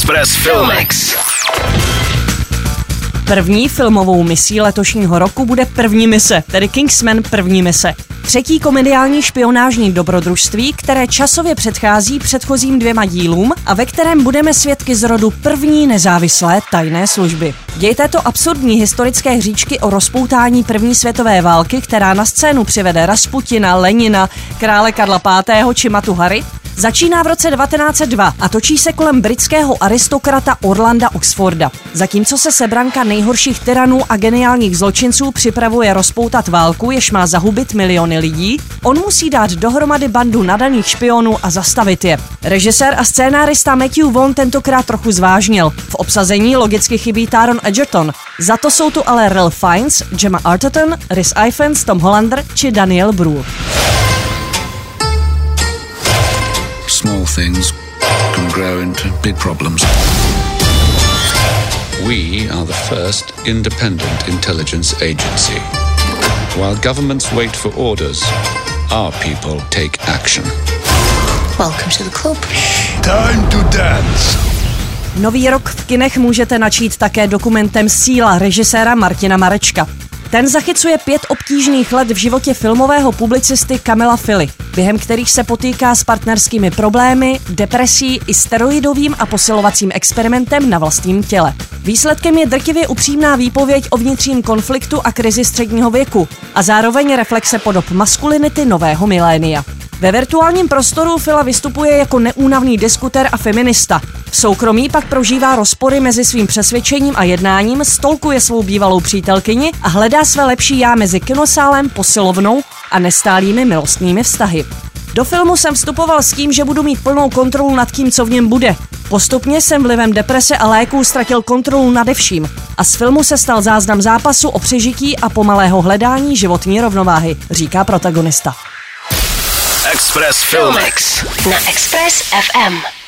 Express Filmix. První filmovou misí letošního roku bude první mise, tedy Kingsman první mise. Třetí komediální špionážní dobrodružství, které časově předchází předchozím dvěma dílům a ve kterém budeme svědky z rodu první nezávislé tajné služby. Děj této absurdní historické hříčky o rozpoutání první světové války, která na scénu přivede Rasputina, Lenina, krále Karla V. či Matu Harry, Začíná v roce 1902 a točí se kolem britského aristokrata Orlanda Oxforda. Zatímco se sebranka nejhorších tyranů a geniálních zločinců připravuje rozpoutat válku, jež má zahubit miliony lidí, on musí dát dohromady bandu nadaných špionů a zastavit je. Režisér a scénárista Matthew Vaughn tentokrát trochu zvážnil. V obsazení logicky chybí Taron Egerton. Za to jsou tu ale Ralph Fiennes, Gemma Arterton, Rhys Ifans, Tom Hollander či Daniel Brühl. Small things can grow into big problems. We are the first independent intelligence agency. While governments wait for orders, our people take action. Welcome to the club. Time to dance. Nový rok v kinech můžete načít také dokumentem Síla režiséra Martina Marečka. Ten zachycuje pět obtížných let v životě filmového publicisty Kamila Fili, během kterých se potýká s partnerskými problémy, depresí i steroidovým a posilovacím experimentem na vlastním těle. Výsledkem je drtivě upřímná výpověď o vnitřním konfliktu a krizi středního věku a zároveň reflexe podob maskulinity nového milénia. Ve virtuálním prostoru Fila vystupuje jako neúnavný diskuter a feminista. V soukromí pak prožívá rozpory mezi svým přesvědčením a jednáním, stolkuje svou bývalou přítelkyni a hledá své lepší já mezi kinosálem, posilovnou a nestálými milostnými vztahy. Do filmu jsem vstupoval s tím, že budu mít plnou kontrolu nad tím, co v něm bude. Postupně jsem vlivem deprese a léků ztratil kontrolu nade vším a z filmu se stal záznam zápasu o přežití a pomalého hledání životní rovnováhy, říká protagonista. Express Filmix. Na Express FM.